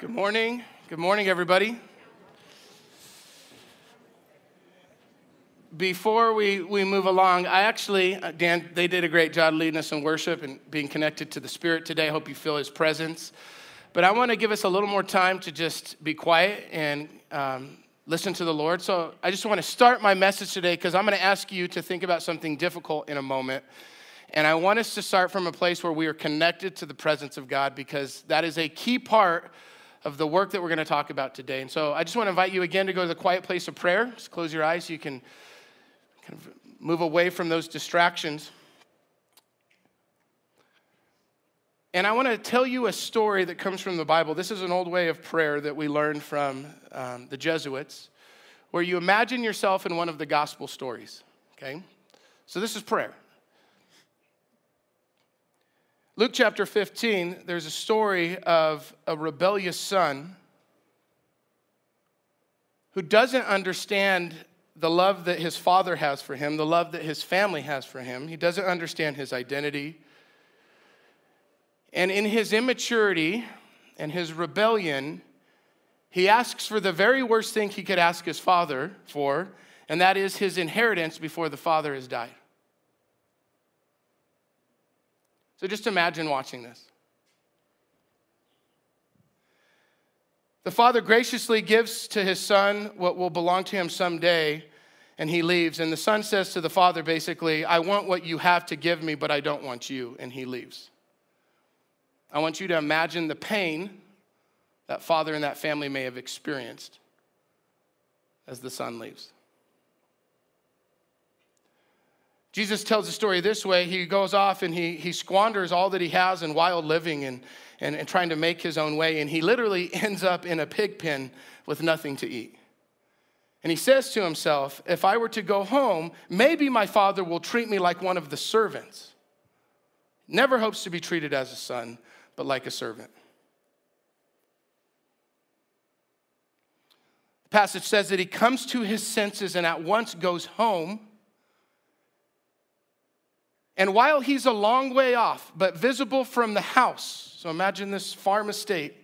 Good morning. Good morning, everybody. Before we, we move along, I actually, uh, Dan, they did a great job leading us in worship and being connected to the Spirit today. I hope you feel His presence. But I want to give us a little more time to just be quiet and um, listen to the Lord. So I just want to start my message today because I'm going to ask you to think about something difficult in a moment. And I want us to start from a place where we are connected to the presence of God because that is a key part of the work that we're going to talk about today. And so I just want to invite you again to go to the quiet place of prayer. Just close your eyes so you can kind of move away from those distractions. And I want to tell you a story that comes from the Bible. This is an old way of prayer that we learned from um, the Jesuits, where you imagine yourself in one of the gospel stories, okay? So this is prayer. Luke chapter 15, there's a story of a rebellious son who doesn't understand the love that his father has for him, the love that his family has for him. He doesn't understand his identity. And in his immaturity and his rebellion, he asks for the very worst thing he could ask his father for, and that is his inheritance before the father has died. So just imagine watching this. The father graciously gives to his son what will belong to him someday, and he leaves. And the son says to the father, basically, I want what you have to give me, but I don't want you. And he leaves. I want you to imagine the pain that father and that family may have experienced as the son leaves. Jesus tells the story this way. He goes off and he, he squanders all that he has in wild living and, and, and trying to make his own way. And he literally ends up in a pig pen with nothing to eat. And he says to himself, If I were to go home, maybe my father will treat me like one of the servants. Never hopes to be treated as a son, but like a servant. The passage says that he comes to his senses and at once goes home and while he's a long way off, but visible from the house, so imagine this farm estate,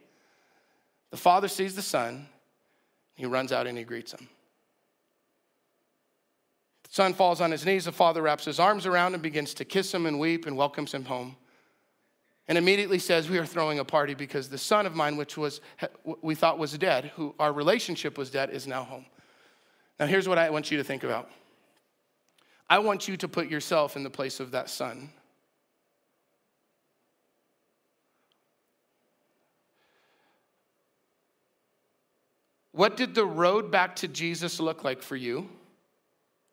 the father sees the son, he runs out and he greets him. The son falls on his knees, the father wraps his arms around him, begins to kiss him and weep and welcomes him home. And immediately says, We are throwing a party because the son of mine, which was we thought was dead, who our relationship was dead, is now home. Now, here's what I want you to think about. I want you to put yourself in the place of that son. What did the road back to Jesus look like for you?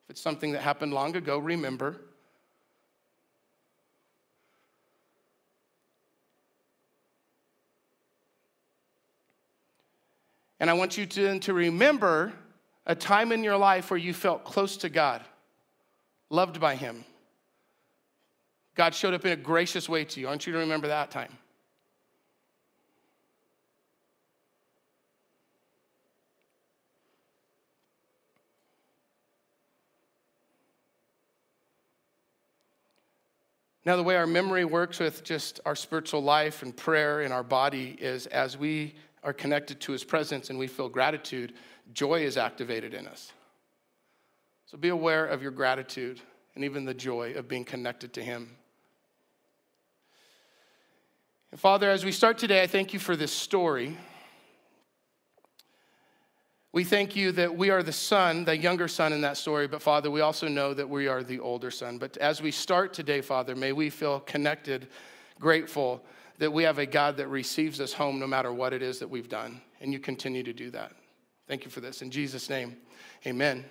If it's something that happened long ago, remember. And I want you to, to remember a time in your life where you felt close to God loved by Him. God showed up in a gracious way to you. I want you to remember that time. Now, the way our memory works with just our spiritual life and prayer in our body is as we are connected to His presence and we feel gratitude, joy is activated in us. So be aware of your gratitude and even the joy of being connected to Him. And Father, as we start today, I thank you for this story. We thank you that we are the son, the younger son in that story, but Father, we also know that we are the older son. But as we start today, Father, may we feel connected, grateful that we have a God that receives us home no matter what it is that we've done. And you continue to do that. Thank you for this. In Jesus' name, amen.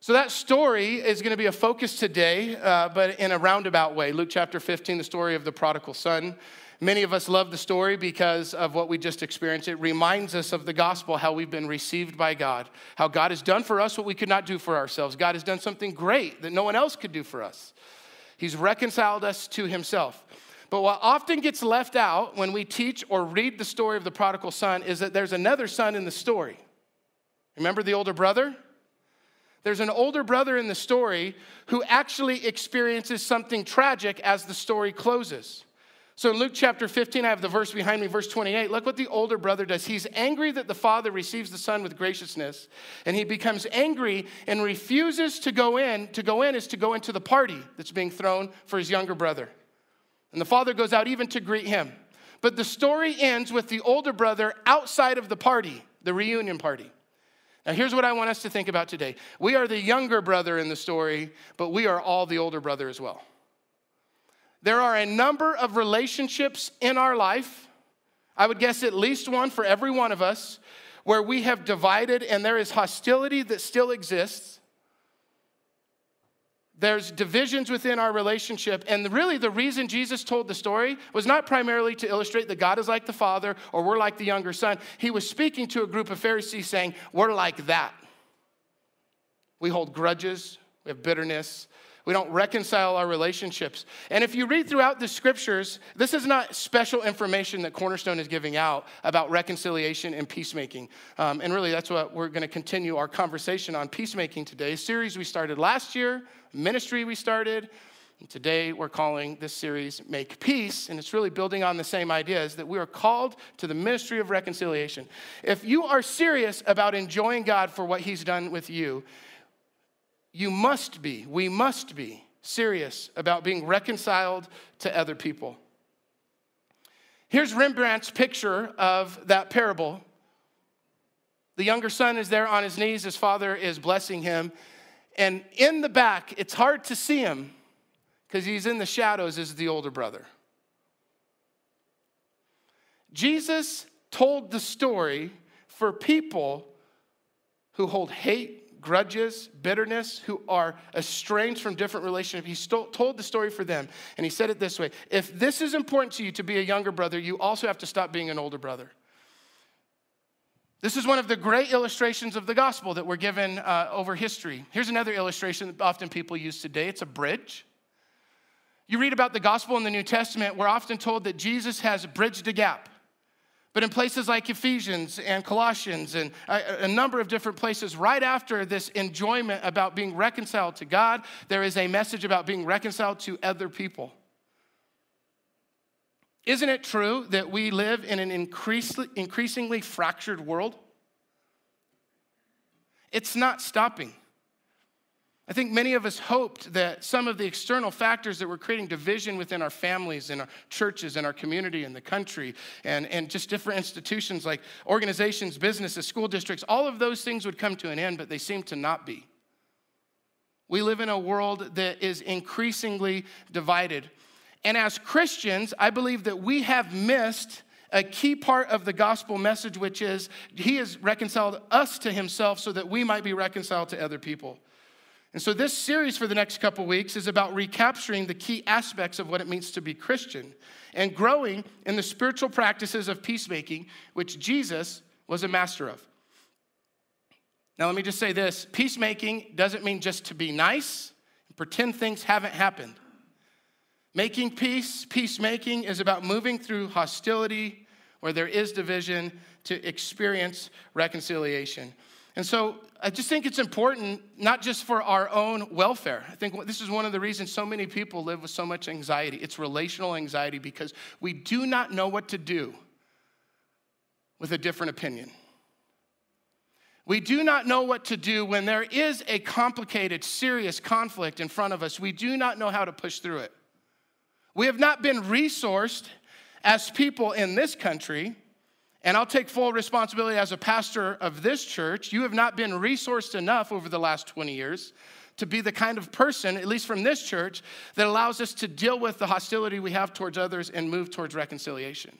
So, that story is going to be a focus today, uh, but in a roundabout way. Luke chapter 15, the story of the prodigal son. Many of us love the story because of what we just experienced. It reminds us of the gospel, how we've been received by God, how God has done for us what we could not do for ourselves. God has done something great that no one else could do for us. He's reconciled us to himself. But what often gets left out when we teach or read the story of the prodigal son is that there's another son in the story. Remember the older brother? There's an older brother in the story who actually experiences something tragic as the story closes. So in Luke chapter 15, I have the verse behind me, verse 28. Look what the older brother does. He's angry that the father receives the son with graciousness, and he becomes angry and refuses to go in. To go in is to go into the party that's being thrown for his younger brother. And the father goes out even to greet him. But the story ends with the older brother outside of the party, the reunion party. Now, here's what I want us to think about today. We are the younger brother in the story, but we are all the older brother as well. There are a number of relationships in our life, I would guess at least one for every one of us, where we have divided and there is hostility that still exists. There's divisions within our relationship. And really, the reason Jesus told the story was not primarily to illustrate that God is like the Father or we're like the younger son. He was speaking to a group of Pharisees saying, We're like that. We hold grudges, we have bitterness, we don't reconcile our relationships. And if you read throughout the scriptures, this is not special information that Cornerstone is giving out about reconciliation and peacemaking. Um, and really, that's what we're going to continue our conversation on peacemaking today. A series we started last year, ministry we started. And today, we're calling this series Make Peace, and it's really building on the same ideas that we are called to the ministry of reconciliation. If you are serious about enjoying God for what He's done with you, you must be, we must be serious about being reconciled to other people. Here's Rembrandt's picture of that parable. The younger son is there on his knees, his father is blessing him. And in the back, it's hard to see him because he's in the shadows, is the older brother. Jesus told the story for people who hold hate grudges, bitterness, who are estranged from different relationships. He told the story for them, and he said it this way If this is important to you to be a younger brother, you also have to stop being an older brother. This is one of the great illustrations of the gospel that we're given uh, over history. Here's another illustration that often people use today it's a bridge. You read about the gospel in the New Testament, we're often told that Jesus has bridged a gap. But in places like Ephesians and Colossians and a, a, number of different places, right after this enjoyment about being reconciled to God, there is a message about being reconciled to other people. Isn't it true that we live in an increasingly fractured world? It's not stopping. I think many of us hoped that some of the external factors that were creating division within our families, in our churches, in our community, in the country, and, and just different institutions like organizations, businesses, school districts, all of those things would come to an end, but they seem to not be. We live in a world that is increasingly divided. And as Christians, I believe that we have missed a key part of the gospel message, which is He has reconciled us to Himself so that we might be reconciled to other people. And so, this series for the next couple weeks is about recapturing the key aspects of what it means to be Christian and growing in the spiritual practices of peacemaking, which Jesus was a master of. Now, let me just say this peacemaking doesn't mean just to be nice and pretend things haven't happened. Making peace, peacemaking, is about moving through hostility where there is division to experience reconciliation. And so I just think it's important, not just for our own welfare. I think this is one of the reasons so many people live with so much anxiety. It's relational anxiety because we do not know what to do with a different opinion. We do not know what to do when there is a complicated, serious conflict in front of us. We do not know how to push through it. We have not been resourced as people in this country and I'll take full responsibility as a pastor of this church. You have not been resourced enough over the last 20 years to be the kind of person, at least from this church, that allows us to deal with the hostility we have towards others and move towards reconciliation.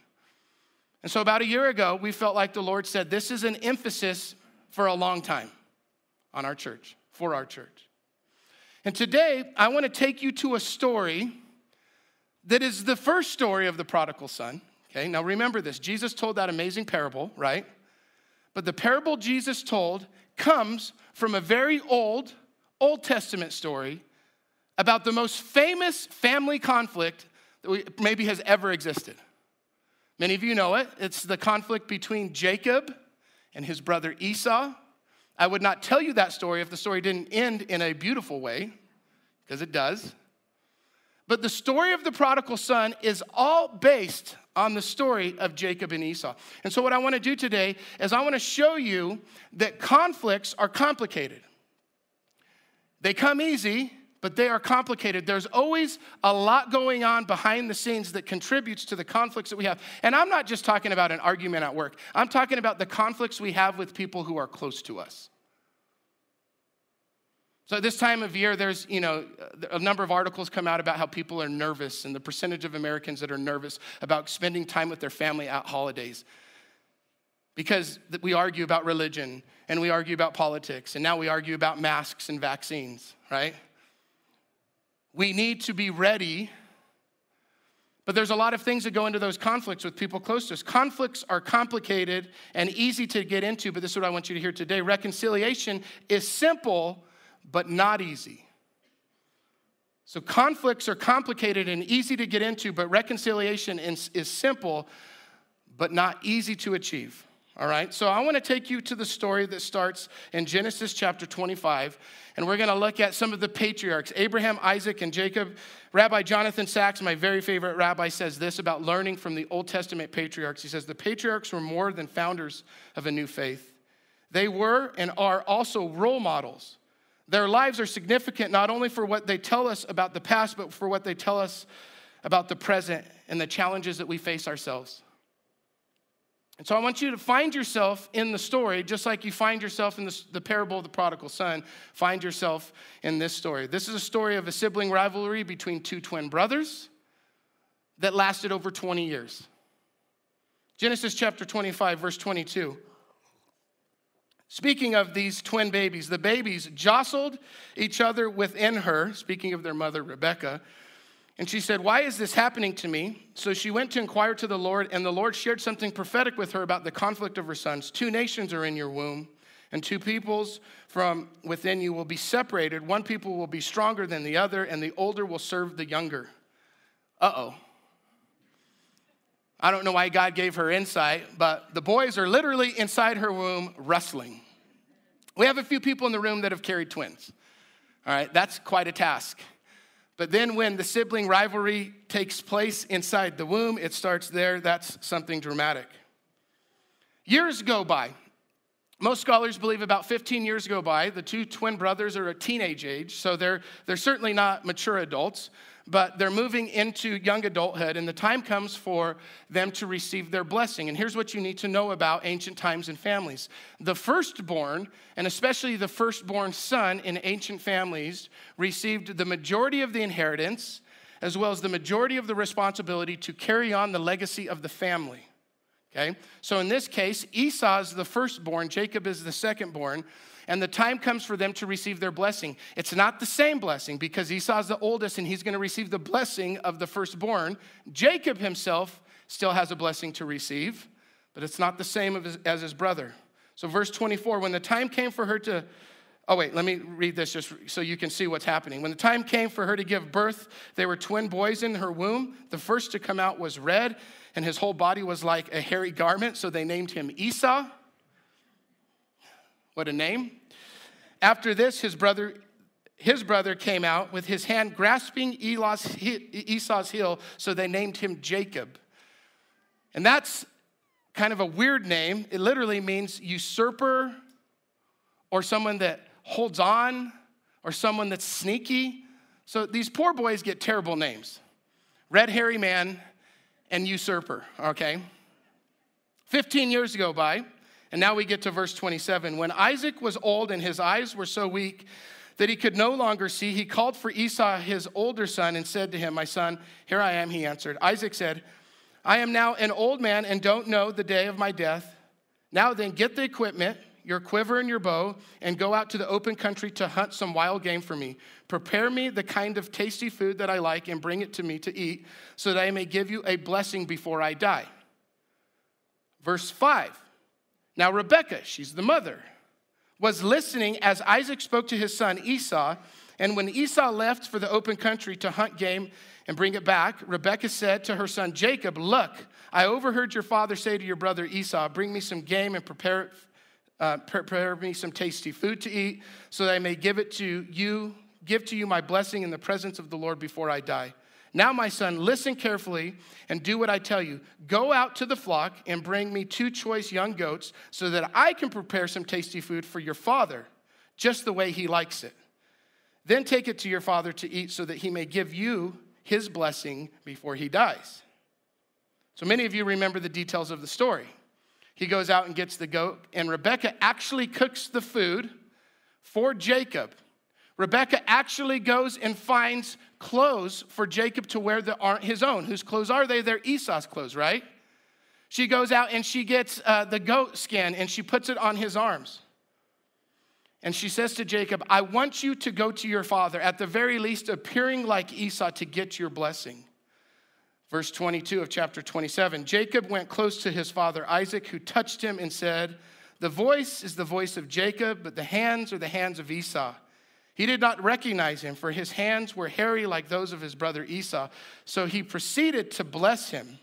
And so, about a year ago, we felt like the Lord said, This is an emphasis for a long time on our church, for our church. And today, I want to take you to a story that is the first story of the prodigal son. Okay, now remember this Jesus told that amazing parable, right? But the parable Jesus told comes from a very old, Old Testament story about the most famous family conflict that we, maybe has ever existed. Many of you know it. It's the conflict between Jacob and his brother Esau. I would not tell you that story if the story didn't end in a beautiful way, because it does. But the story of the prodigal son is all based on the story of Jacob and Esau. And so, what I want to do today is I want to show you that conflicts are complicated. They come easy, but they are complicated. There's always a lot going on behind the scenes that contributes to the conflicts that we have. And I'm not just talking about an argument at work, I'm talking about the conflicts we have with people who are close to us. So this time of year, there's, you know, a number of articles come out about how people are nervous and the percentage of Americans that are nervous about spending time with their family at holidays. Because we argue about religion and we argue about politics and now we argue about masks and vaccines, right? We need to be ready. But there's a lot of things that go into those conflicts with people close to us. Conflicts are complicated and easy to get into, but this is what I want you to hear today. Reconciliation is simple but not easy. So, conflicts are complicated and easy to get into, but reconciliation is, is simple but not easy to achieve. All right, so I want to take you to the story that starts in Genesis chapter 25, and we're going to look at some of the patriarchs Abraham, Isaac, and Jacob. Rabbi Jonathan Sacks, my very favorite rabbi, says this about learning from the Old Testament patriarchs. He says, The patriarchs were more than founders of a new faith, they were and are also role models their lives are significant not only for what they tell us about the past, but for what they tell us about the present and the challenges that we face ourselves. And so I want you to find yourself in the story, just like you find yourself in the, the, parable of the prodigal son, find yourself in this story. This is a story of a sibling rivalry between two twin brothers that lasted over 20 years. Genesis chapter 25, verse 22. Speaking of these twin babies, the babies jostled each other within her, speaking of their mother, Rebecca. And she said, Why is this happening to me? So she went to inquire to the Lord, and the Lord shared something prophetic with her about the conflict of her sons. Two nations are in your womb, and two peoples from within you will be separated. One people will be stronger than the other, and the older will serve the younger. Uh oh. I don't know why God gave her insight, but the boys are literally inside her womb wrestling. We have a few people in the room that have carried twins. All right, that's quite a task. But then when the sibling rivalry takes place inside the womb, it starts there. That's something dramatic. Years go by. Most scholars believe about 15 years go by. The two twin brothers are a teenage age, so they're, they're certainly not mature adults but they're moving into young adulthood, and the time comes for them to receive their blessing. And here's what you need to know about ancient times and families the firstborn, and especially the firstborn son in ancient families, received the majority of the inheritance, as well as the majority of the responsibility to carry on the legacy of the family. Okay? So in this case, Esau is the firstborn, Jacob is the secondborn and the time comes for them to receive their blessing. It's not the same blessing because Esau's the oldest and he's going to receive the blessing of the firstborn. Jacob himself still has a blessing to receive, but it's not the same as his brother. So, verse 24 when the time came for her to, oh, wait, let me read this just so you can see what's happening. When the time came for her to give birth, there were twin boys in her womb. The first to come out was red, and his whole body was like a hairy garment, so they named him Esau. What a name. After this, his brother, his brother came out with his hand grasping Esau's heel, so they named him Jacob. And that's kind of a weird name. It literally means usurper or someone that holds on or someone that's sneaky. So these poor boys get terrible names Red Hairy Man and Usurper, okay? 15 years go by. And now we get to verse 27. When Isaac was old and his eyes were so weak that he could no longer see, he called for Esau, his older son, and said to him, My son, here I am, he answered. Isaac said, I am now an old man and don't know the day of my death. Now then, get the equipment, your quiver and your bow, and go out to the open country to hunt some wild game for me. Prepare me the kind of tasty food that I like and bring it to me to eat, so that I may give you a blessing before I die. Verse 5 now, Rebekah, she's the mother, was listening as Isaac spoke to his son Esau. And when Esau left for the open country to hunt game and bring it back, Rebekah said to her son Jacob, Look, I overheard your father say to your brother Esau, Bring me some game and prepare, uh, prepare me some tasty food to eat, so that I may give it to you, give to you my blessing in the presence of the Lord before I die. Now, my son, listen carefully and do what I tell you. Go out to the flock and bring me two choice young goats so that I can prepare some tasty food for your father, just the way he likes it. Then take it to your father to eat so that he may give you his blessing before he dies. So many of you remember the details of the story. He goes out and gets the goat, and Rebecca actually cooks the food for Jacob. Rebecca actually goes and finds clothes for Jacob to wear that aren't his own. Whose clothes are they? They're Esau's clothes, right? She goes out and she gets uh, the goat skin and she puts it on his arms. And she says to Jacob, I want you to go to your father, at the very least appearing like Esau to get your blessing. Verse 22 of chapter 27 Jacob went close to his father Isaac, who touched him and said, The voice is the voice of Jacob, but the hands are the hands of Esau. He did not recognize him, for his hands were hairy like those of his brother Esau. So he proceeded to bless him.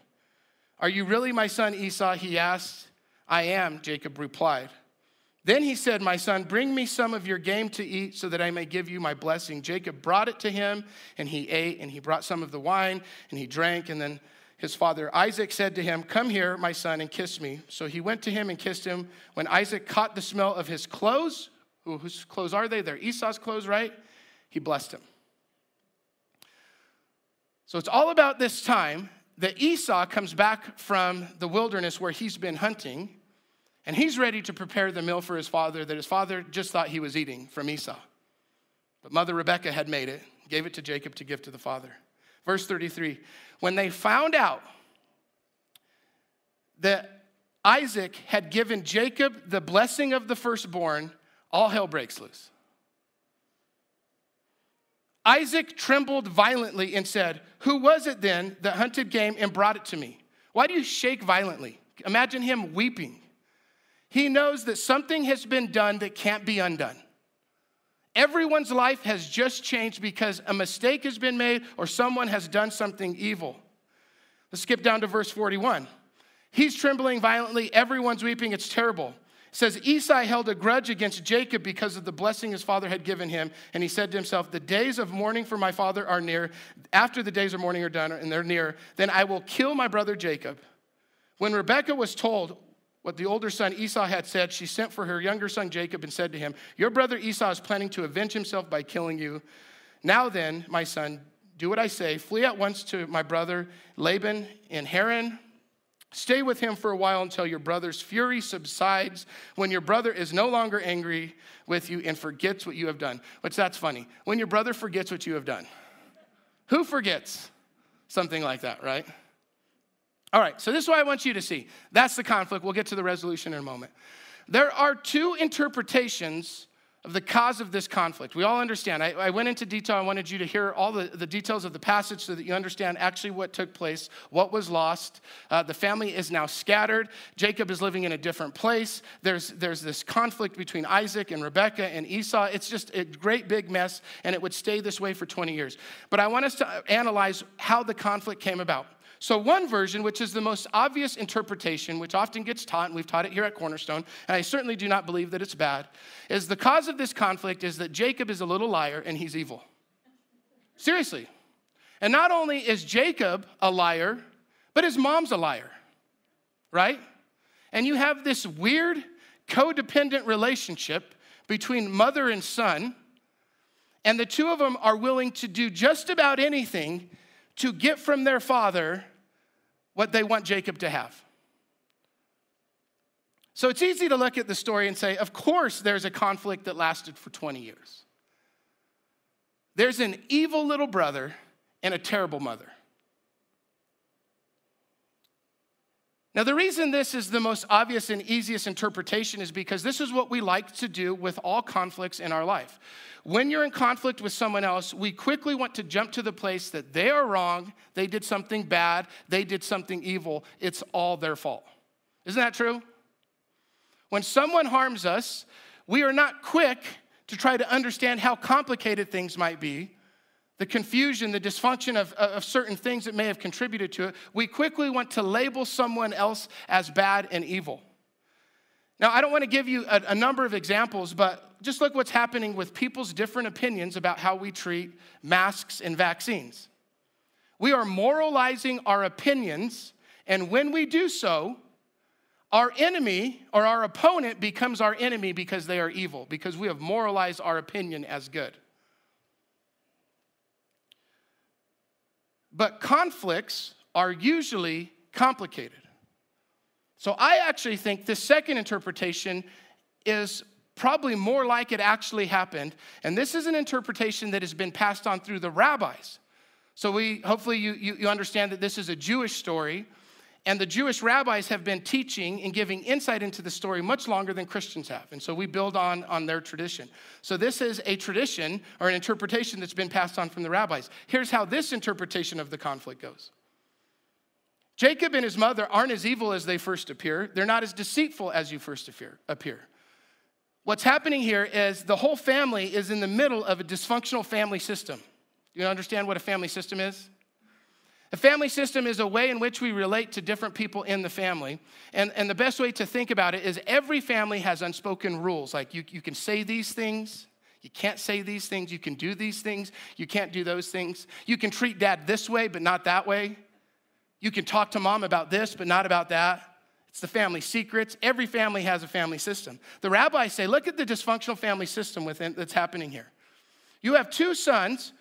Are you really my son Esau? He asked. I am, Jacob replied. Then he said, My son, bring me some of your game to eat so that I may give you my blessing. Jacob brought it to him, and he ate, and he brought some of the wine, and he drank. And then his father Isaac said to him, Come here, my son, and kiss me. So he went to him and kissed him. When Isaac caught the smell of his clothes, Ooh, whose clothes are they? They're Esau's clothes, right? He blessed him. So it's all about this time that Esau comes back from the wilderness where he's been hunting and he's ready to prepare the meal for his father that his father just thought he was eating from Esau. But mother Rebecca had made it, gave it to Jacob to give to the father. Verse 33 When they found out that Isaac had given Jacob the blessing of the firstborn, all hell breaks loose. Isaac trembled violently and said, Who was it then that hunted game and brought it to me? Why do you shake violently? Imagine him weeping. He knows that something has been done that can't be undone. Everyone's life has just changed because a mistake has been made or someone has done something evil. Let's skip down to verse 41. He's trembling violently, everyone's weeping, it's terrible. Says Esau held a grudge against Jacob because of the blessing his father had given him, and he said to himself, "The days of mourning for my father are near. After the days of mourning are done and they're near, then I will kill my brother Jacob." When Rebekah was told what the older son Esau had said, she sent for her younger son Jacob and said to him, Your brother Esau is planning to avenge himself by killing you. Now then, my son, do what I say. Flee at once to my brother Laban in Haran. Stay with him for a while until your brother's fury subsides, when your brother is no longer angry with you and forgets what you have done. Which that's funny. When your brother forgets what you have done. Who forgets something like that, right? All right, so this is what I want you to see. That's the conflict. We'll get to the resolution in a moment. There are two interpretations of the cause of this conflict. We all understand. I, I, went into detail. I wanted you to hear all the, the details of the passage so that you understand actually what took place, what was lost. Uh, the family is now scattered. Jacob is living in a different place. There's, there's this conflict between Isaac and Rebekah and Esau. It's just a great big mess, and it would stay this way for 20 years. But I want us to analyze how the conflict came about. So, one version, which is the most obvious interpretation, which often gets taught, and we've taught it here at Cornerstone, and I certainly do not believe that it's bad, is the cause of this conflict is that Jacob is a little liar and he's evil. Seriously. And not only is Jacob a liar, but his mom's a liar, right? And you have this weird codependent relationship between mother and son, and the two of them are willing to do just about anything to get from their father what they want Jacob to have. So it's easy to look at the story and say, of course, there's a conflict that lasted for 20 years. There's an evil little brother and a terrible mother. Now, the reason this is the most obvious and easiest interpretation is because this is what we like to do with all conflicts in our life. When you're in conflict with someone else, we quickly want to jump to the place that they are wrong, they did something bad, they did something evil, it's all their fault. Isn't that true? When someone harms us, we are not quick to try to understand how complicated things might be the confusion, the dysfunction of, of certain things that may have contributed to it, we quickly want to label someone else as bad and evil. Now, I don't want to give you a, a, number of examples, but just look what's happening with people's different opinions about how we treat masks and vaccines. We are moralizing our opinions, and when we do so, our enemy or our opponent becomes our enemy because they are evil, because we have moralized our opinion as good. But conflicts are usually complicated. So I actually think this second interpretation is probably more like it actually happened. And this is an interpretation that has been passed on through the rabbis. So we hopefully you, you, you understand that this is a Jewish story. And the Jewish rabbis have been teaching and giving insight into the story much longer than Christians have. And so we build on, on their tradition. So this is a tradition or an interpretation that's been passed on from the rabbis. Here's how this interpretation of the conflict goes Jacob and his mother aren't as evil as they first appear, they're not as deceitful as you first appear. What's happening here is the whole family is in the middle of a dysfunctional family system. Do you understand what a family system is? A family system is a way in which we relate to different people in the family. And, and the best way to think about it is every family has unspoken rules. Like you, you can say these things, you can't say these things, you can do these things, you can't do those things. You can treat dad this way, but not that way. You can talk to mom about this, but not about that. It's the family secrets. Every family has a family system. The rabbis say, look at the dysfunctional family system within, that's happening here. You have two sons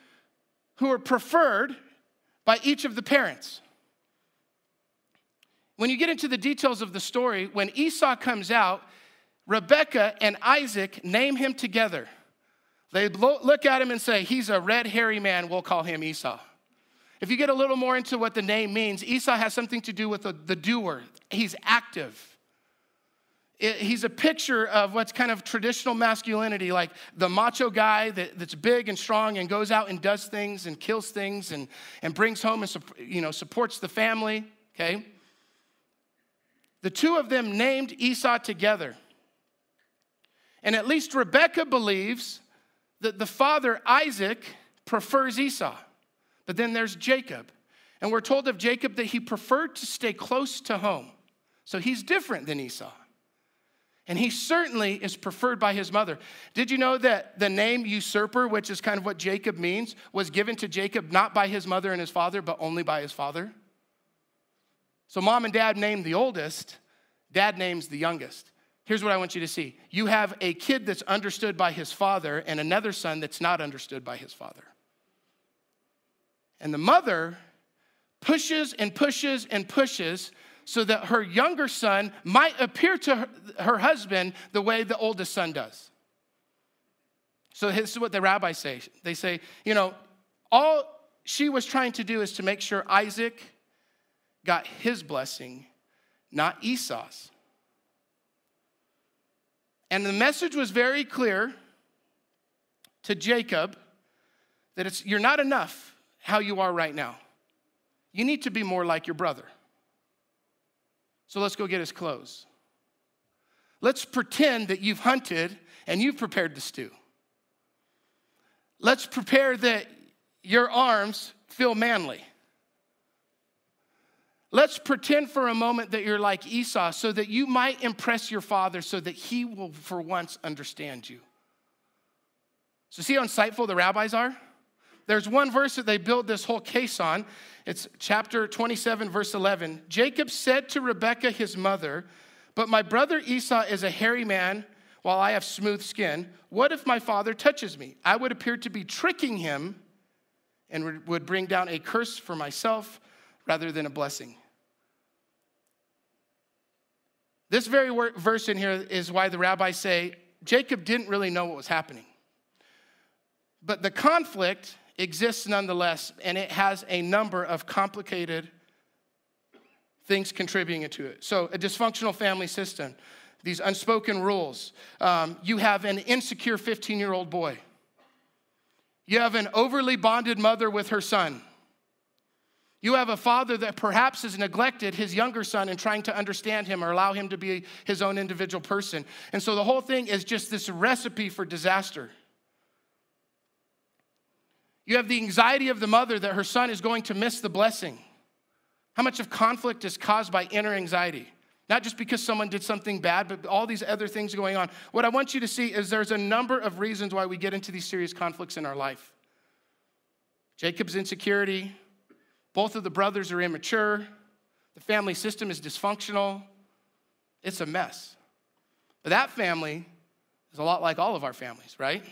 who are preferred by each of the parents. When you get into the details of the story, when Esau comes out, Rebekah and Isaac name him together. They look at him and say, He's a red, hairy man, we'll call him Esau. If you get a little more into what the name means, Esau has something to do with the, the doer, he's active. He's a picture of what's kind of traditional masculinity, like the macho guy that, that's big and strong and goes out and does things and kills things and, and brings home and you know, supports the family, okay? The two of them named Esau together. And at least Rebecca believes that the father, Isaac, prefers Esau. But then there's Jacob. And we're told of Jacob that he preferred to stay close to home. So he's different than Esau. And he certainly is preferred by his mother. Did you know that the name usurper, which is kind of what Jacob means, was given to Jacob not by his mother and his father, but only by his father? So mom and dad named the oldest, dad names the youngest. Here's what I want you to see you have a kid that's understood by his father and another son that's not understood by his father. And the mother pushes and pushes and pushes so that her younger son might appear to her, her husband the way the oldest son does. So this is what the rabbis say. They say, you know, all she was trying to do is to make sure Isaac got his blessing, not Esau's. And the message was very clear to Jacob that it's you're not enough how you are right now. You need to be more like your brother. So let's go get his clothes. Let's pretend that you've hunted and you've prepared the stew. Let's prepare that your arms feel manly. Let's pretend for a moment that you're like Esau so that you might impress your father so that he will for once understand you. So, see how insightful the rabbis are? There's one verse that they build this whole case on. It's chapter 27, verse 11. Jacob said to Rebekah, his mother, But my brother Esau is a hairy man, while I have smooth skin. What if my father touches me? I would appear to be tricking him and would bring down a curse for myself rather than a blessing. This very verse in here is why the rabbis say Jacob didn't really know what was happening. But the conflict exists nonetheless, and it has a number of complicated things contributing to it. So, a dysfunctional family system, these unspoken rules. Um, you have an insecure 15 year old boy. You have an overly bonded mother with her son. You have a father that perhaps has neglected his younger son in trying to understand him or allow him to be his own individual person. And so the whole thing is just this recipe for disaster. You have the anxiety of the mother that her son is going to miss the blessing. How much of conflict is caused by inner anxiety? Not just because someone did something bad, but all these other things going on. What I want you to see is there's a number of reasons why we get into these serious conflicts in our life. Jacob's insecurity, Both of the brothers are immature. The family system is dysfunctional. It's a mess. But that family is a lot like all of our families, right?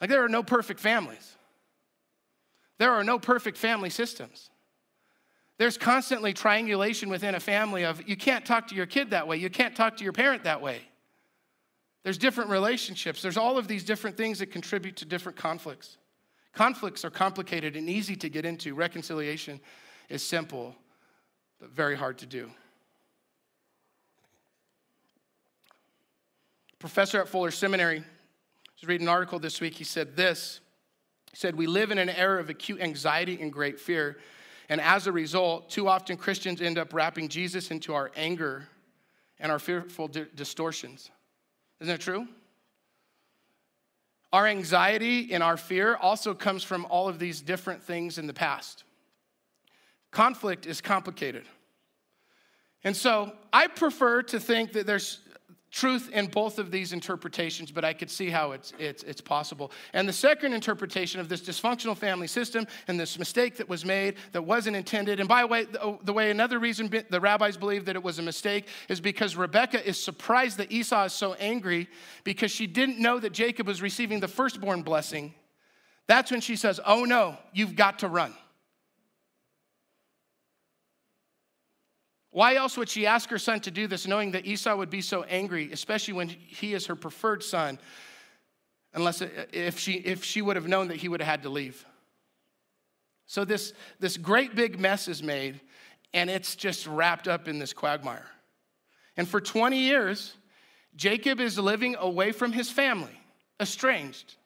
Like, there are no perfect families, there are no perfect family systems. There's constantly triangulation within a family of you can't talk to your kid that way, you can't talk to your parent that way. There's different relationships. There's all of these different things that contribute to different conflicts. Conflicts are complicated and easy to get into. Reconciliation is simple, but very hard to do. Professor at Fuller Seminary was reading an article this week. He said this. He said, We live in an era of acute anxiety and great fear. And as a result, too often Christians end up wrapping Jesus into our anger and our fearful di- distortions. Isn't that true? Our anxiety and our fear also comes from all of these different things in the past. Conflict is complicated. And so I prefer to think that there's truth in both of these interpretations, but I could see how it's, it's, it's possible. And the second interpretation of this dysfunctional family system and this mistake that was made that wasn't intended, and by the way, the, the way another reason the rabbis believe that it was a mistake is because Rebecca is surprised that Esau is so angry because she didn't know that Jacob was receiving the firstborn blessing. That's when she says, Oh no, you've got to run. Why else would she ask her son to do this, knowing that Esau would be so angry, especially when he is her preferred son, unless uh, if she, if she would have known that he would have had to leave? So this, this great big mess is made, and it's just wrapped up in this quagmire. And for 20 years, Jacob is living away from his family, estranged.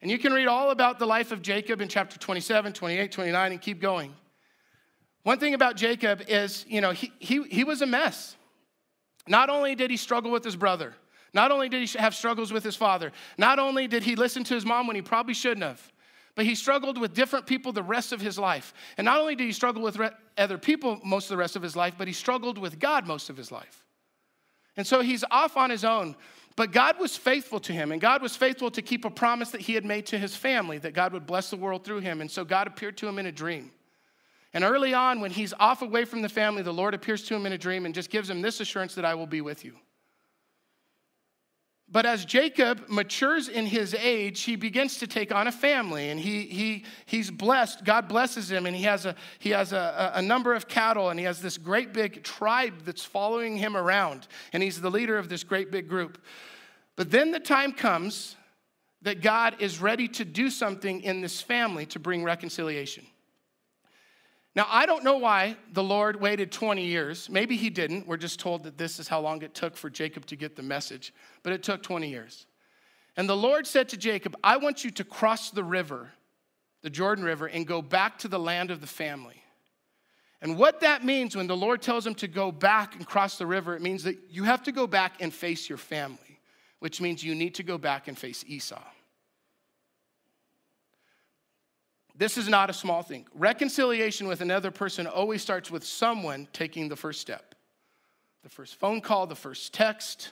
And you can read all about the life of Jacob in chapter 27, 28, 29, and keep going. One thing about Jacob is, you know, he, he, he was a mess. Not only did he struggle with his brother, not only did he have struggles with his father, not only did he listen to his mom when he probably shouldn't have, but he struggled with different people the rest of his life. And not only did he struggle with re- other people most of the rest of his life, but he struggled with God most of his life. And so he's off on his own. But God was faithful to him, and God was faithful to keep a promise that he had made to his family that God would bless the world through him. And so God appeared to him in a dream. And early on, when he's off away from the family, the Lord appears to him in a dream and just gives him this assurance that I will be with you. But as Jacob matures in his age, he begins to take on a family and he, he, he's blessed. God blesses him and he has, a, he has a, a number of cattle and he has this great big tribe that's following him around. And he's the leader of this great big group. But then the time comes that God is ready to do something in this family to bring reconciliation. Now, I don't know why the Lord waited 20 years. Maybe he didn't. We're just told that this is how long it took for Jacob to get the message, but it took 20 years. And the Lord said to Jacob, I want you to cross the river, the Jordan River, and go back to the land of the family. And what that means when the Lord tells him to go back and cross the river, it means that you have to go back and face your family, which means you need to go back and face Esau. This is not a small thing. Reconciliation with another person always starts with someone taking the first step the first phone call, the first text,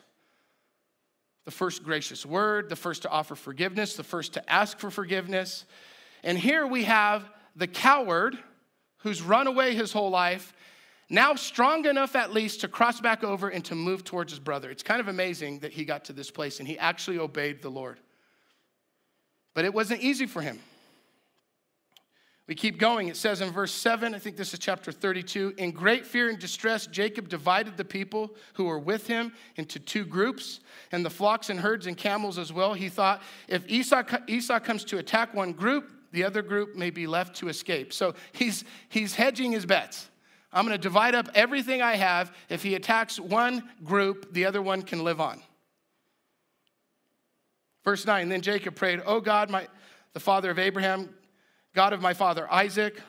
the first gracious word, the first to offer forgiveness, the first to ask for forgiveness. And here we have the coward who's run away his whole life, now strong enough at least to cross back over and to move towards his brother. It's kind of amazing that he got to this place and he actually obeyed the Lord. But it wasn't easy for him. We keep going. It says in verse 7, I think this is chapter 32 In great fear and distress, Jacob divided the people who were with him into two groups, and the flocks and herds and camels as well. He thought, if Esau, Esau comes to attack one group, the other group may be left to escape. So he's, he's hedging his bets. I'm going to divide up everything I have. If he attacks one group, the other one can live on. Verse 9 Then Jacob prayed, Oh God, my, the father of Abraham, God of my father Isaac,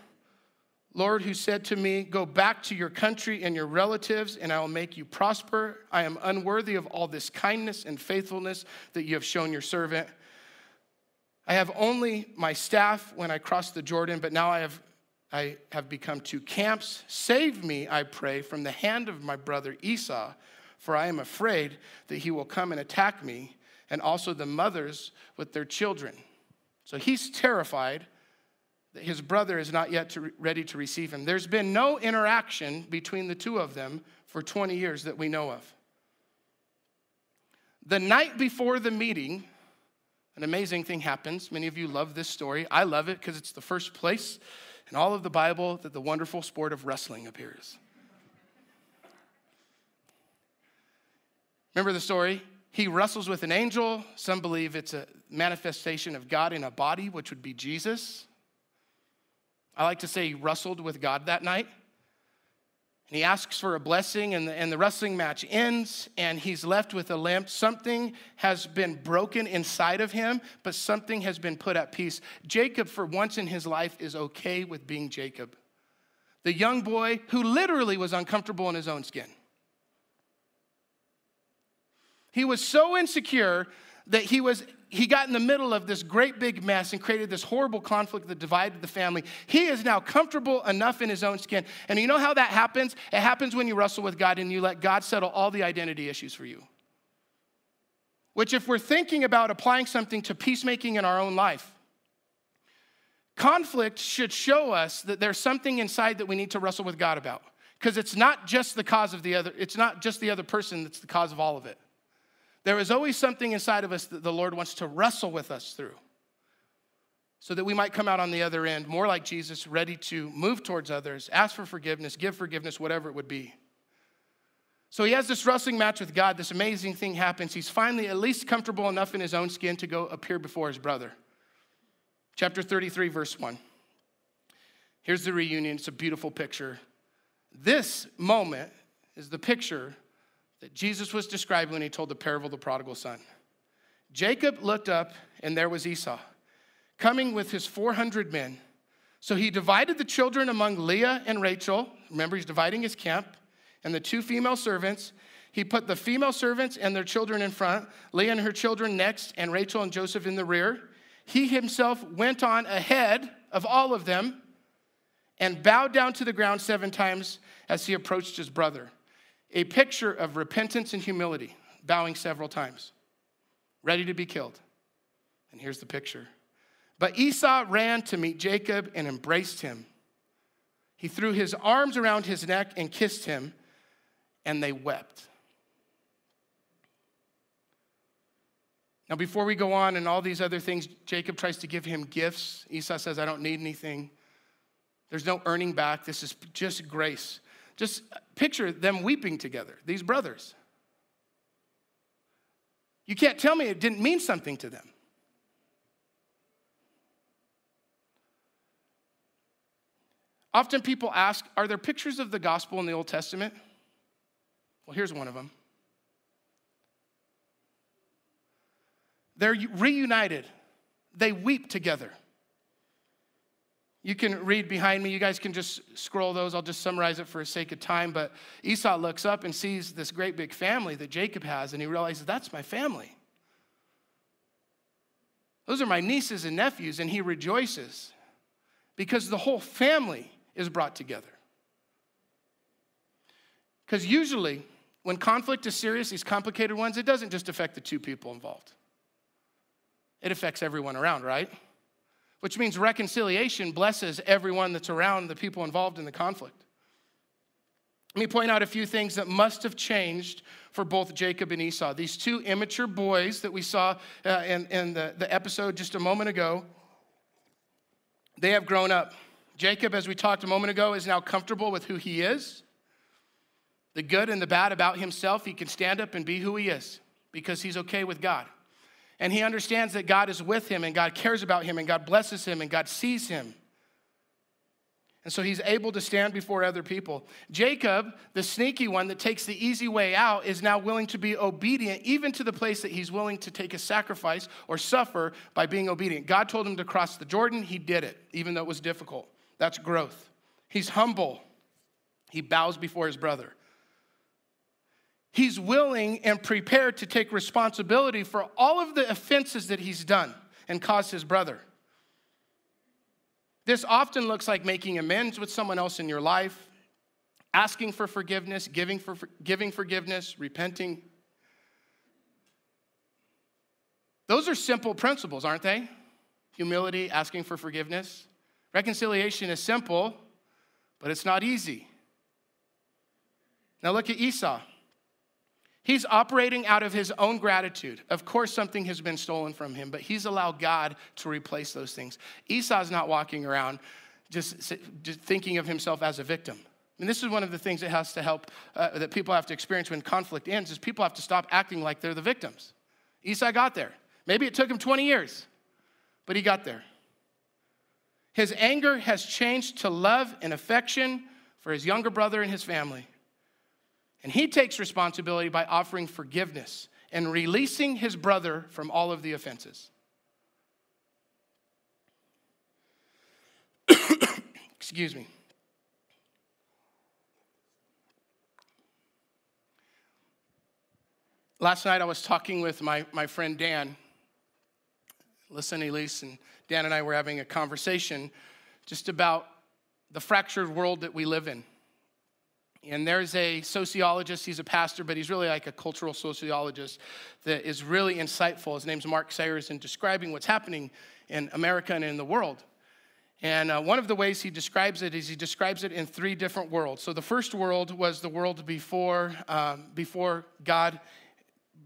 Lord, who said to me, Go back to your country and your relatives, and I will make you prosper. I am unworthy of all this kindness and faithfulness that you have shown your servant. I have only my staff when I crossed the Jordan, but now I have, I have become two camps. Save me, I pray, from the hand of my brother Esau, for I am afraid that he will come and attack me, and also the mothers with their children. So he's terrified that his brother is not yet to, ready to receive him. There's been no interaction between the two of them for 20 years that we know of. The night before the meeting, an amazing thing happens. Many of you love this story. I love it because it's the first place in all of the Bible that the wonderful sport of wrestling appears. Remember the story? He wrestles with an angel. Some believe it's a manifestation of God in a body, which would be Jesus. I like to say he wrestled with God that night. And he asks for a blessing, and the, and the wrestling match ends, and he's left with a limp. Something has been broken inside of him, but something has been put at peace. Jacob, for once in his life, is okay with being Jacob. The young boy who literally was uncomfortable in his own skin. He was so insecure that he was he got in the middle of this great big mess and created this horrible conflict that divided the family. He is now comfortable enough in his own skin. And you know how that happens? It happens when you wrestle with God and you let God settle all the identity issues for you. Which, if we're thinking about applying something to peacemaking in our own life, conflict should show us that there's something inside that we need to wrestle with God about. Because it's not just the cause of the other, it's not just the other person that's the cause of all of it. There is always something inside of us that the Lord wants to wrestle with us through so that we might come out on the other end more like Jesus, ready to move towards others, ask for forgiveness, give forgiveness, whatever it would be. So he has this wrestling match with God. This amazing thing happens. He's finally at least comfortable enough in his own skin to go appear before his brother. Chapter 33, verse 1. Here's the reunion. It's a beautiful picture. This moment is the picture that Jesus was describing when he told the parable of the prodigal son. Jacob looked up, and there was Esau coming with his 400 men. So he divided the children among Leah and Rachel. Remember, he's dividing his camp, and the two female servants. He put the female servants and their children in front, Leah and her children next, and Rachel and Joseph in the rear. He himself went on ahead of all of them and bowed down to the ground seven times as he approached his brother a picture of repentance and humility, bowing several times, ready to be killed. And here's the picture. But Esau ran to meet Jacob and embraced him. He threw his arms around his neck and kissed him, and they wept. Now, before we go on and all these other things, Jacob tries to give him gifts. Esau says, I don't need anything. There's no earning back. This is just grace. Just picture them weeping together, these brothers. You can't tell me it didn't mean something to them. Often people ask, are there pictures of the gospel in the Old Testament? Well, here's one of them. They're reunited, they weep together. You can read behind me. You guys can just scroll those. I'll just summarize it for the sake of time. But Esau looks up and sees this great big family that Jacob has, and he realizes that's my family. Those are my nieces and nephews, and he rejoices because the whole family is brought together. Because usually, when conflict is serious, these complicated ones, it doesn't just affect the two people involved, it affects everyone around, right? Which means reconciliation blesses everyone that's around the people involved in the conflict. Let me point out a few things that must have changed for both Jacob and Esau. These two immature boys that we saw uh, in, in the, the episode just a moment ago, they have grown up. Jacob, as we talked a moment ago, is now comfortable with who he is. The good and the bad about himself, he can stand up and be who he is because he's okay with God. And he understands that God is with him and God cares about him and God blesses him and God sees him. And so he's able to stand before other people. Jacob, the sneaky one that takes the easy way out, is now willing to be obedient, even to the place that he's willing to take a sacrifice or suffer by being obedient. God told him to cross the Jordan, he did it, even though it was difficult. That's growth. He's humble, he bows before his brother. He's willing and prepared to take responsibility for all of the offenses that he's done and caused his brother. This often looks like making amends with someone else in your life, asking for forgiveness, giving, for, giving forgiveness, repenting. Those are simple principles, aren't they? humility, asking for forgiveness. Reconciliation is simple, but it's not easy. Now look at Esau. He's operating out of his own gratitude. Of course, something has been stolen from him, but he's allowed God to replace those things. Esau's not walking around just, just thinking of himself as a victim. And this is one of the things that has to help, uh, that people have to experience when conflict ends, is people have to stop acting like they're the victims. Esau got there. Maybe it took him 20 years, but he got there. His anger has changed to love and affection for his younger brother and his family. And he takes responsibility by offering forgiveness and releasing his brother from all of the offenses. Excuse me. Last night I was talking with my, my friend Dan. Listen, Elise, and Dan and I were having a conversation just about the fractured world that we live in. And there's a sociologist, he's a pastor, but he's really like a cultural sociologist that is really insightful. His name's Mark Sayers in describing what's happening in America and in the world. And uh, one of the ways he describes it is he describes it in three different worlds. So the first world was the world before, um, before God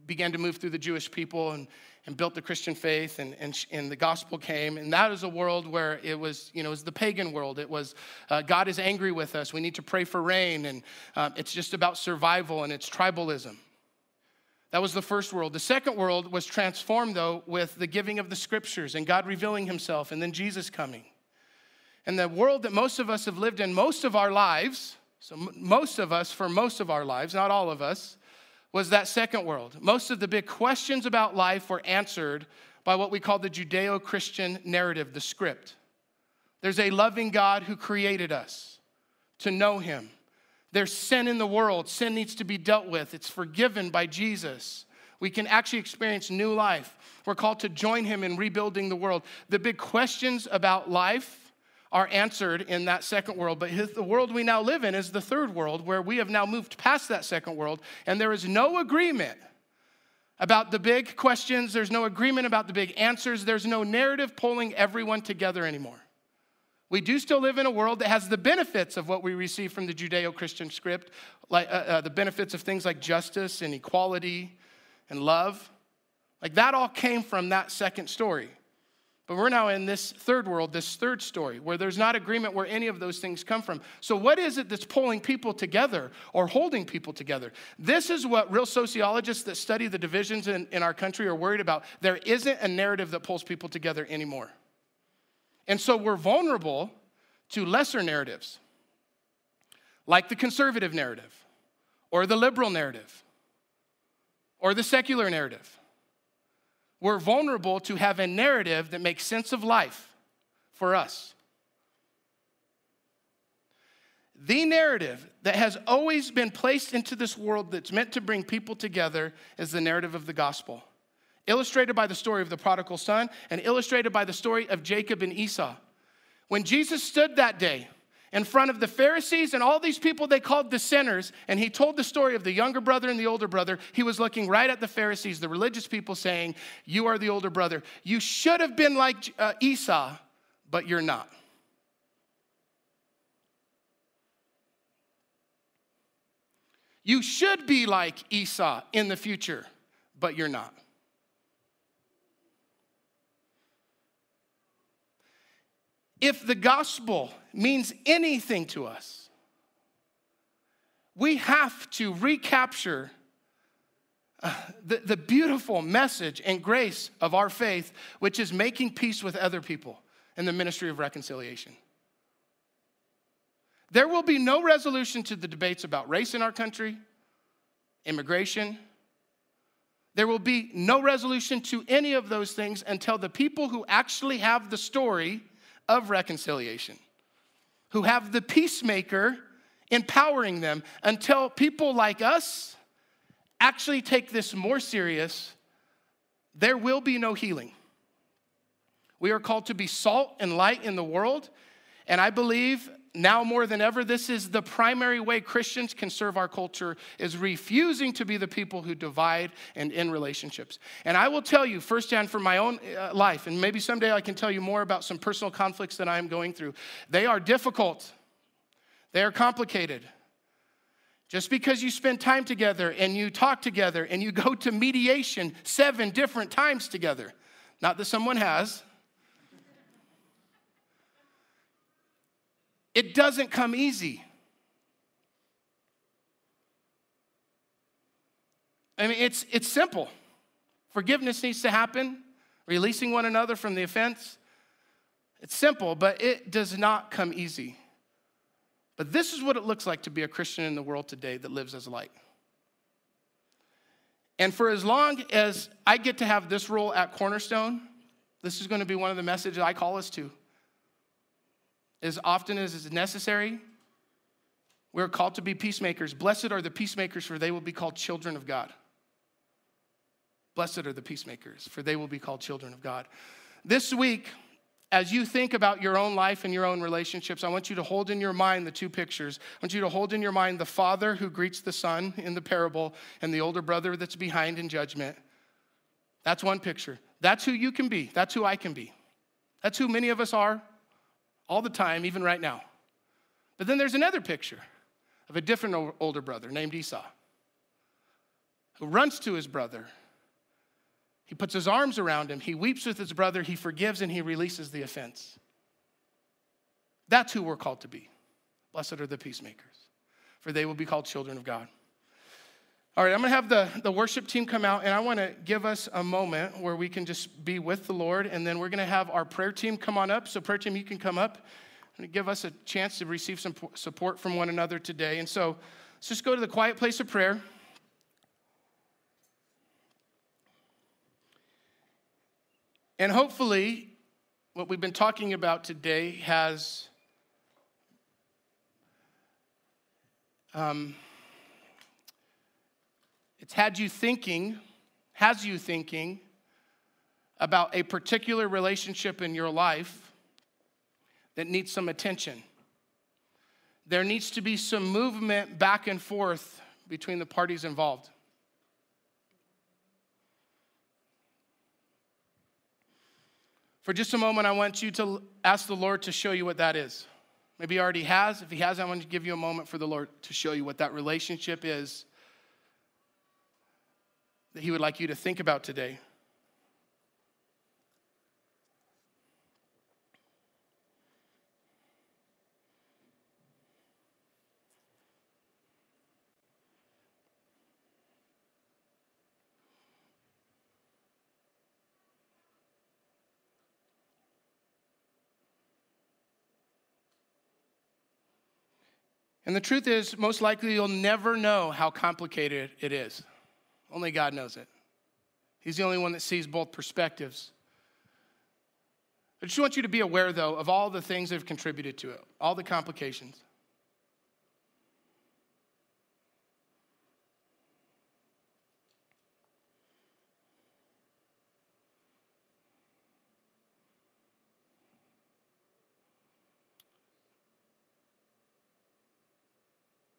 began to move through the Jewish people and, and built the Christian faith and, and, and the gospel came. And that is a world where it was, you know, it was the pagan world. It was uh, God is angry with us. We need to pray for rain. And uh, it's just about survival and it's tribalism. That was the first world. The second world was transformed, though, with the giving of the scriptures and God revealing himself and then Jesus coming. And the world that most of us have lived in most of our lives, so most of us for most of our lives, not all of us, was that second world. Most of the big questions about life were answered by what we call the Judeo Christian narrative, the script. There's a loving God who created us to know him. There's sin in the world. Sin needs to be dealt with, it's forgiven by Jesus. We can actually experience new life. We're called to join him in rebuilding the world. The big questions about life are answered in that second world. But the world we now live in is the third world, where we have now moved past that second world, and there is no agreement about the big questions. There's no agreement about the big answers. There's no narrative pulling everyone together anymore. We do still live in a world that has the benefits of what we receive from the Judeo Christian script, like uh, uh, the benefits of things like justice and equality and love. Like that all came from that second story. But we're now in this third world, this third story, where there's not agreement where any of those things come from. So, what is it that's pulling people together or holding people together? This is what real sociologists that study the divisions in, in our country are worried about. There isn't a narrative that pulls people together anymore. And so, we're vulnerable to lesser narratives, like the conservative narrative, or the liberal narrative, or the secular narrative we're vulnerable to have a narrative that makes sense of life for us. The narrative that has always been placed into this world that's meant to bring people together is the narrative of the gospel, illustrated by the story of the prodigal son and illustrated by the story of Jacob and Esau. When Jesus stood that day, in front of the Pharisees and all these people they called the sinners, and he told the story of the younger brother and the older brother. He was looking right at the Pharisees, the religious people, saying, You are the older brother. You should have been like uh, Esau, but you're not. You should be like Esau in the future, but you're not. If the gospel means anything to us, we have to recapture uh, the, the beautiful message and grace of our faith, which is making peace with other people in the ministry of reconciliation. There will be no resolution to the debates about race in our country, immigration. There will be no resolution to any of those things until the people who actually have the story of reconciliation, who have the peacemaker empowering them until people like us actually take this more serious, there will be no healing. We are called to be salt and light in the world, and I believe now more than ever, this is the primary way Christians can serve our culture is refusing to be the people who divide and end relationships. And I will tell you firsthand from my own uh, life, and maybe someday I can tell you more about some personal conflicts that I am going through. They are difficult, they are complicated. Just because you spend time together and you talk together and you go to mediation seven different times together, not that someone has, it doesn't come easy. I mean, it's, it's simple. Forgiveness needs to happen, releasing one another from the offense. It's simple, but it does not come easy. But this is what it looks like to be a Christian in the world today that lives as light. And for as long as I get to have this role at Cornerstone, this is going to be one of the messages I call us to. As often as is necessary, we're called to be peacemakers. Blessed are the peacemakers, for they will be called children of God. Blessed are the peacemakers, for they will be called children of God. This week, as you think about your own life and your own relationships, I want you to hold in your mind the two pictures. I want you to hold in your mind the father who greets the son in the parable and the older brother that's behind in judgment. That's one picture. That's who you can be. That's who I can be. That's who many of us are all the time, even right now. But then there's another picture of a different older brother named Esau who runs to his brother he puts his arms around him, he weeps with his brother, he forgives, and he releases the offense. That's who we're called to be. Blessed are the peacemakers, for they will be called children of God. All right, I'm gonna have the, the worship team come out, and I wanna give us a moment where we can just be with the Lord, and then we're gonna have our prayer team come on up. So, prayer team, you can come up and give us a chance to receive some support from one another today. And so, let's just go to the quiet place of prayer. And hopefully, what we've been talking about today has um, it's had you thinking, has you thinking about a particular relationship in your life that needs some attention. There needs to be some movement back and forth between the parties involved. For just a moment, I want you to ask the Lord to show you what that is. Maybe he already has. If he has, I want to give you a moment for the Lord to show you what that relationship is that he would like you to think about today. And the truth is, most likely you'll never know how complicated it is. Only God knows it. He's the only one that sees both perspectives. I just want you to be aware, though, of all the things that have contributed to it, all the complications.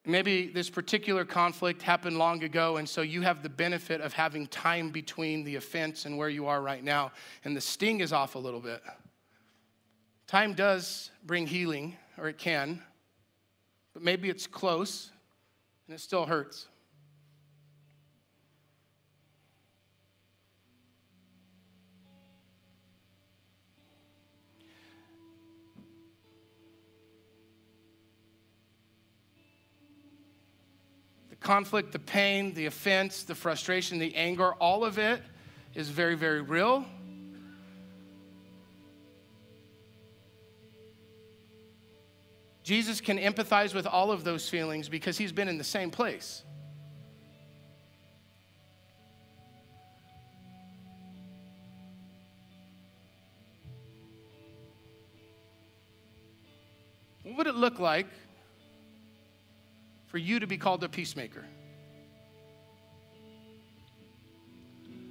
Maybe this particular conflict happened long ago, and so you have the benefit of having time between the offense and where you are right now, and the sting is off a little bit. Time does bring healing, or it can, but maybe it's close and it still hurts. Conflict, the pain, the offense, the frustration, the anger, all of it is very, very real. Jesus can empathize with all of those feelings because he's been in the same place. What would it look like for you to be called a peacemaker?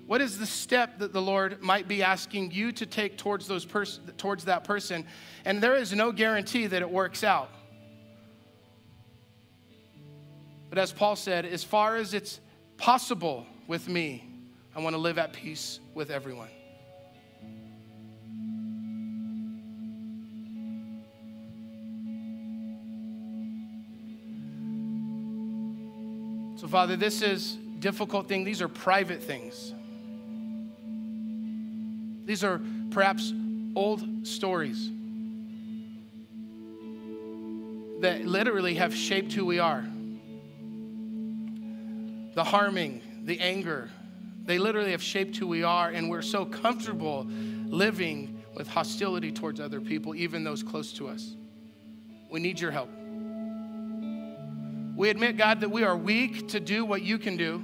What is the step that the Lord might be asking you to take towards, those pers- towards that person? And there is no guarantee that it works out. But as Paul said, as far as it's possible with me, I want to live at peace with everyone. Father, this is difficult thing. These are private things. These are perhaps old stories that literally have shaped who we are. The harming, the anger, they literally have shaped who we are, and we're so comfortable living with hostility towards other people, even those close to us. We need your help. We admit, God, that we are weak to do what you can do.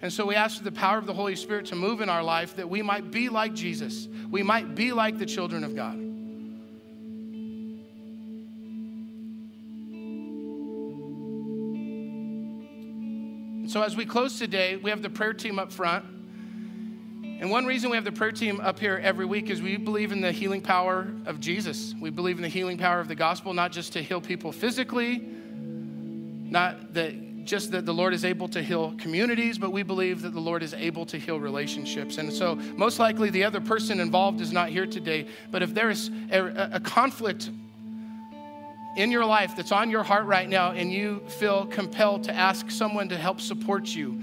And so we ask for the power of the Holy Spirit to move in our life that we might be like Jesus. We might be like the children of God. So as we close today, we have the prayer team up front. And one reason we have the prayer team up here every week is we believe in the healing power of Jesus. We believe in the healing power of the gospel, not just to heal people physically, not that just that the Lord is able to heal communities, but we believe that the Lord is able to heal relationships. And so, most likely, the other person involved is not here today. But if there is a, a conflict in your life that's on your heart right now, and you feel compelled to ask someone to help support you,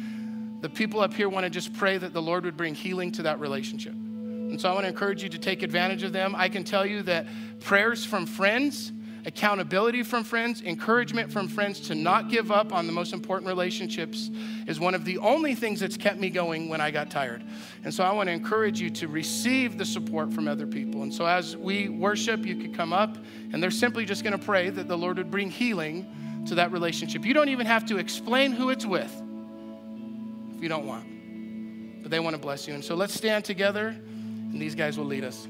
the people up here want to just pray that the Lord would bring healing to that relationship. And so I want to encourage you to take advantage of them. I can tell you that prayers from friends accountability from friends, encouragement from friends to not give up on the most important relationships is one of the only things that's kept me going when I got tired. And so I want to encourage you to receive the support from other people. And so as we worship, you could come up and they're simply just going to pray that the Lord would bring healing to that relationship. You don't even have to explain who it's with if you don't want. But they want to bless you. And so let's stand together and these guys will lead us.